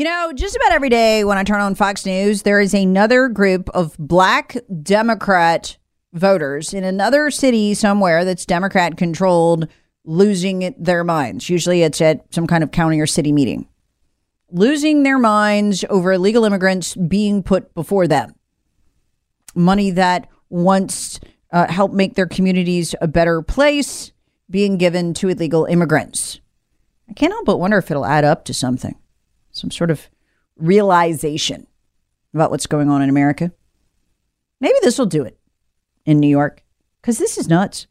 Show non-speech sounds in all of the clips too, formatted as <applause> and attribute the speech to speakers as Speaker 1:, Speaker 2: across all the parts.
Speaker 1: You know, just about every day when I turn on Fox News, there is another group of black Democrat voters in another city somewhere that's Democrat controlled losing their minds. Usually it's at some kind of county or city meeting. Losing their minds over illegal immigrants being put before them. Money that once uh, helped make their communities a better place being given to illegal immigrants. I can't help but wonder if it'll add up to something some sort of realization about what's going on in America. Maybe this will do it in New York because this is nuts.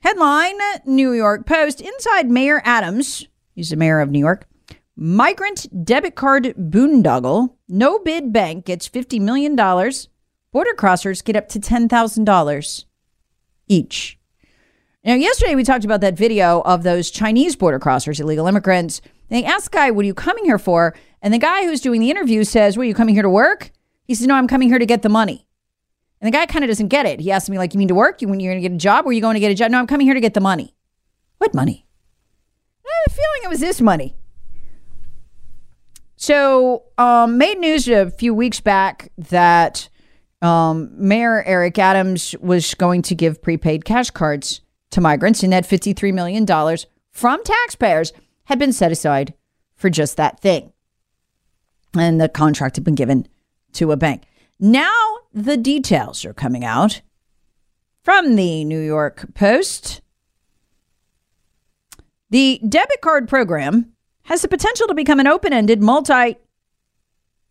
Speaker 1: Headline New York Post Inside Mayor Adams, he's the mayor of New York, migrant debit card boondoggle, no bid bank gets $50 million. Border crossers get up to $10,000 each. Now, yesterday we talked about that video of those Chinese border crossers, illegal immigrants they ask the guy, What are you coming here for? And the guy who's doing the interview says, What are you coming here to work? He says, No, I'm coming here to get the money. And the guy kind of doesn't get it. He asks me, like, you mean to work? You when you're gonna get a job? Where are you going to get a job? No, I'm coming here to get the money. What money? I have a feeling it was this money. So, um, made news a few weeks back that um, Mayor Eric Adams was going to give prepaid cash cards to migrants, and that $53 million from taxpayers had been set aside for just that thing. And the contract had been given to a bank. Now the details are coming out from the New York Post. The debit card program has the potential to become an open ended, multi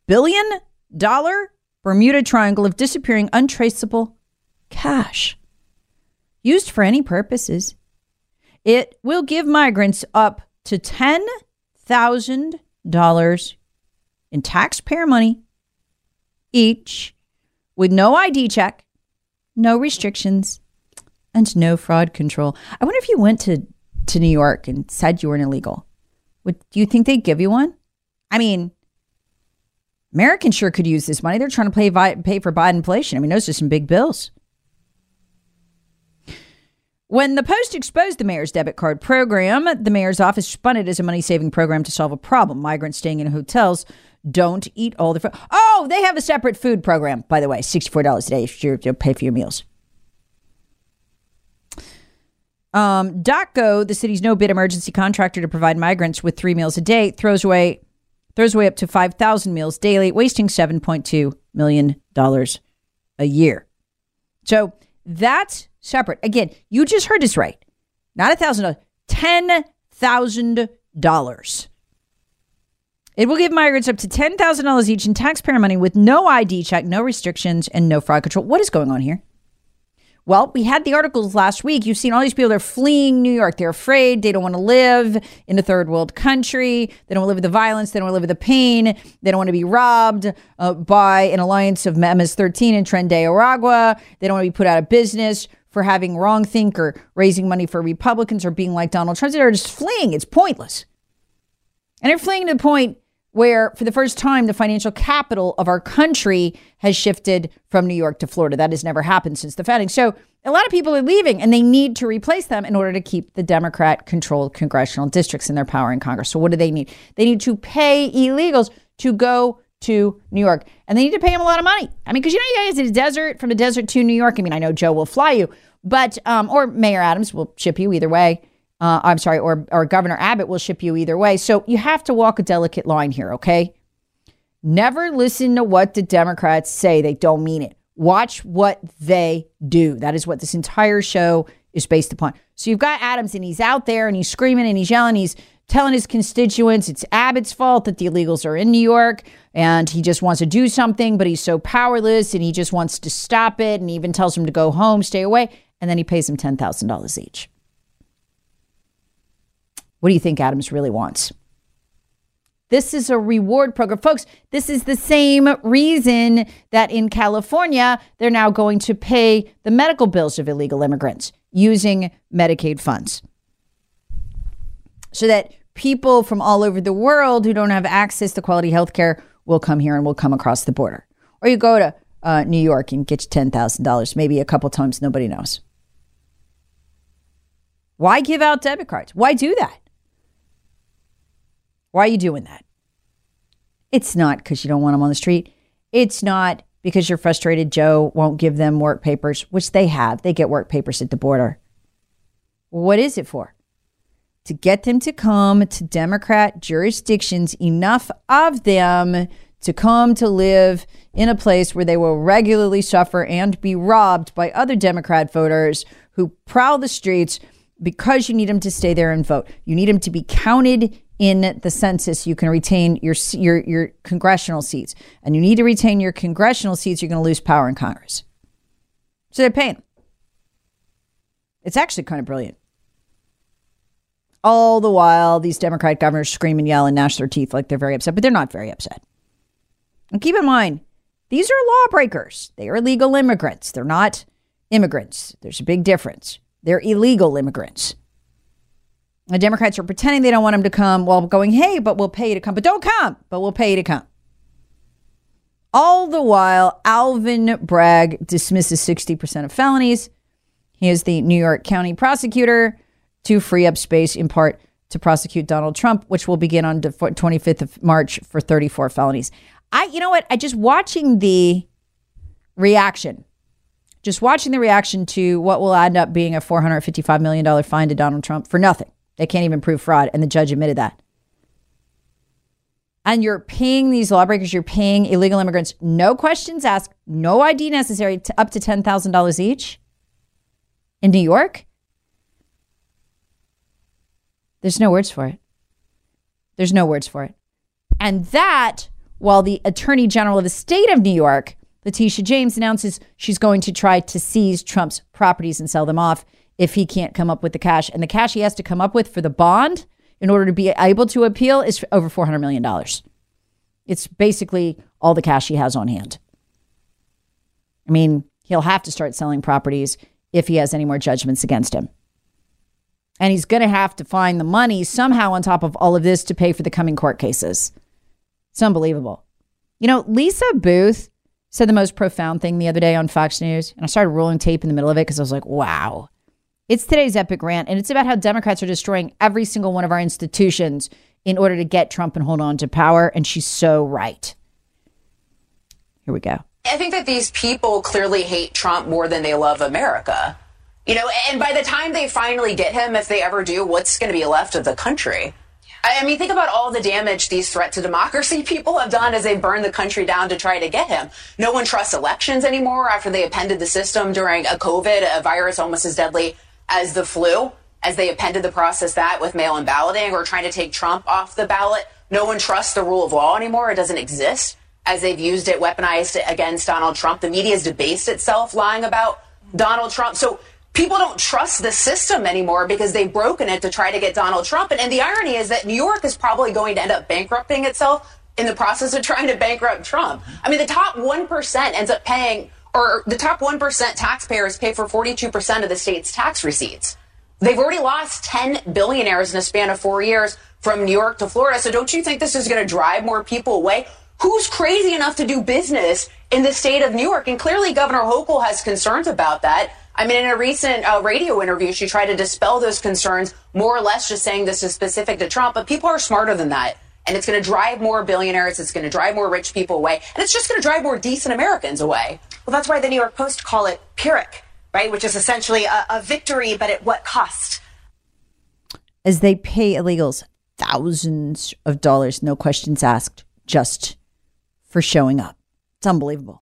Speaker 1: billion dollar Bermuda Triangle of disappearing, untraceable cash used for any purposes. It will give migrants up to $10,000 in taxpayer money each with no ID check, no restrictions, and no fraud control. I wonder if you went to, to New York and said you were an illegal. Would do you think they'd give you one? I mean, Americans sure could use this money. They're trying to pay pay for Biden inflation. I mean, those are some big bills. When the Post exposed the mayor's debit card program, the mayor's office spun it as a money saving program to solve a problem. Migrants staying in hotels don't eat all the food. Oh, they have a separate food program, by the way, $64 a day if you pay for your meals. Um, DocGo, the city's no bid emergency contractor to provide migrants with three meals a day, throws away throws away up to 5,000 meals daily, wasting $7.2 million a year. So that's separate. Again, you just heard this right. Not a thousand dollars, ten thousand dollars. It will give migrants up to ten thousand dollars each in taxpayer money with no ID check, no restrictions, and no fraud control. What is going on here? Well, we had the articles last week. You've seen all these people, they're fleeing New York. They're afraid. They don't want to live in a third world country. They don't want to live with the violence. They don't want to live with the pain. They don't want to be robbed uh, by an alliance of MS-13 and Tren de Aragua. They don't want to be put out of business for having wrong think or raising money for Republicans or being like Donald Trump. They're just fleeing. It's pointless. And they're fleeing to the point where, for the first time, the financial capital of our country has shifted from New York to Florida. That has never happened since the founding. So a lot of people are leaving and they need to replace them in order to keep the Democrat controlled congressional districts in their power in Congress. So what do they need? They need to pay illegals to go to New York. And they need to pay him a lot of money. I mean, because you know, you guys in the desert, from the desert to New York. I mean, I know Joe will fly you, But um, or Mayor Adams will ship you either way. Uh, I'm sorry, or or Governor Abbott will ship you either way. So you have to walk a delicate line here, okay? Never listen to what the Democrats say; they don't mean it. Watch what they do. That is what this entire show is based upon. So you've got Adams, and he's out there, and he's screaming, and he's yelling, he's telling his constituents it's Abbott's fault that the illegals are in New York and he just wants to do something, but he's so powerless and he just wants to stop it and even tells them to go home, stay away, and then he pays them $10,000 each. What do you think Adams really wants? This is a reward program. Folks, this is the same reason that in California, they're now going to pay the medical bills of illegal immigrants using Medicaid funds. So that people from all over the world who don't have access to quality health care will come here and will come across the border. Or you go to uh, New York and get you $10,000, maybe a couple times, nobody knows. Why give out debit cards? Why do that? Why are you doing that? It's not because you don't want them on the street. It's not because you're frustrated Joe won't give them work papers, which they have. They get work papers at the border. What is it for? to get them to come to Democrat jurisdictions, enough of them to come to live in a place where they will regularly suffer and be robbed by other Democrat voters who prowl the streets because you need them to stay there and vote. You need them to be counted in the census. You can retain your your your congressional seats, and you need to retain your congressional seats. You're going to lose power in Congress. So they're paying. It's actually kind of brilliant. All the while, these Democrat governors scream and yell and gnash their teeth like they're very upset, but they're not very upset. And keep in mind, these are lawbreakers. They are illegal immigrants. They're not immigrants. There's a big difference. They're illegal immigrants. The Democrats are pretending they don't want them to come while going, hey, but we'll pay you to come. But don't come, but we'll pay you to come. All the while, Alvin Bragg dismisses 60% of felonies. He is the New York County prosecutor to free up space in part to prosecute Donald Trump, which will begin on the 25th of March for 34 felonies. I, you know what? I just watching the reaction, just watching the reaction to what will end up being a $455 million fine to Donald Trump for nothing. They can't even prove fraud. And the judge admitted that. And you're paying these lawbreakers, you're paying illegal immigrants, no questions asked, no ID necessary, to up to $10,000 each in New York. There's no words for it. There's no words for it. And that, while the Attorney General of the state of New York, Letitia James, announces she's going to try to seize Trump's properties and sell them off if he can't come up with the cash. And the cash he has to come up with for the bond in order to be able to appeal is over $400 million. It's basically all the cash he has on hand. I mean, he'll have to start selling properties if he has any more judgments against him. And he's going to have to find the money somehow on top of all of this to pay for the coming court cases. It's unbelievable. You know, Lisa Boothe said the most profound thing the other day on Fox News, and I started rolling tape in the middle of it because I was like, wow. It's today's epic rant, and it's about how Democrats are destroying every single one of our institutions in order to get Trump and hold on to power. And she's so right. Here we go.
Speaker 2: I think that these people clearly hate Trump more than they love America. You know, and by the time they finally get him, if they ever do, what's going to be left of the country? I mean, think about all the damage these threat to democracy <laughs> people have done as they burn the country down to try to get him. No one trusts elections anymore after they appended the system during a COVID, a virus almost as deadly as the flu, as they appended the process that with mail in balloting or trying to take Trump off the ballot. No one trusts the rule of law anymore. It doesn't exist as they've used it, weaponized it against Donald Trump. The media has debased itself lying about Donald Trump. So people don't trust the system anymore because they've broken it to try to get Donald Trump. And, and, the irony is that New York is probably going to end up bankrupting itself in the process of trying to bankrupt Trump. I mean, the top 1% ends up paying, or the top 1% taxpayers pay for 42% of the state's tax receipts. They've already lost 10 billionaires in a span of four years from New York to Florida. So don't you think this is going to drive more people away? Who's crazy enough to do business in the state of New York? And clearly Governor Hochul has concerns about that. I mean, in a recent uh, radio interview, she tried to dispel those concerns, more or less just saying this is specific to Trump. But people are smarter than that. And it's going to drive more billionaires. It's going to drive more rich people away. And it's just going to drive more decent Americans away.
Speaker 3: Well, that's why the New York Post call it Pyrrhic. right? Which is essentially a, a victory, but at what cost?
Speaker 1: As they pay illegals thousands of dollars, no questions asked, just for showing up. It's unbelievable.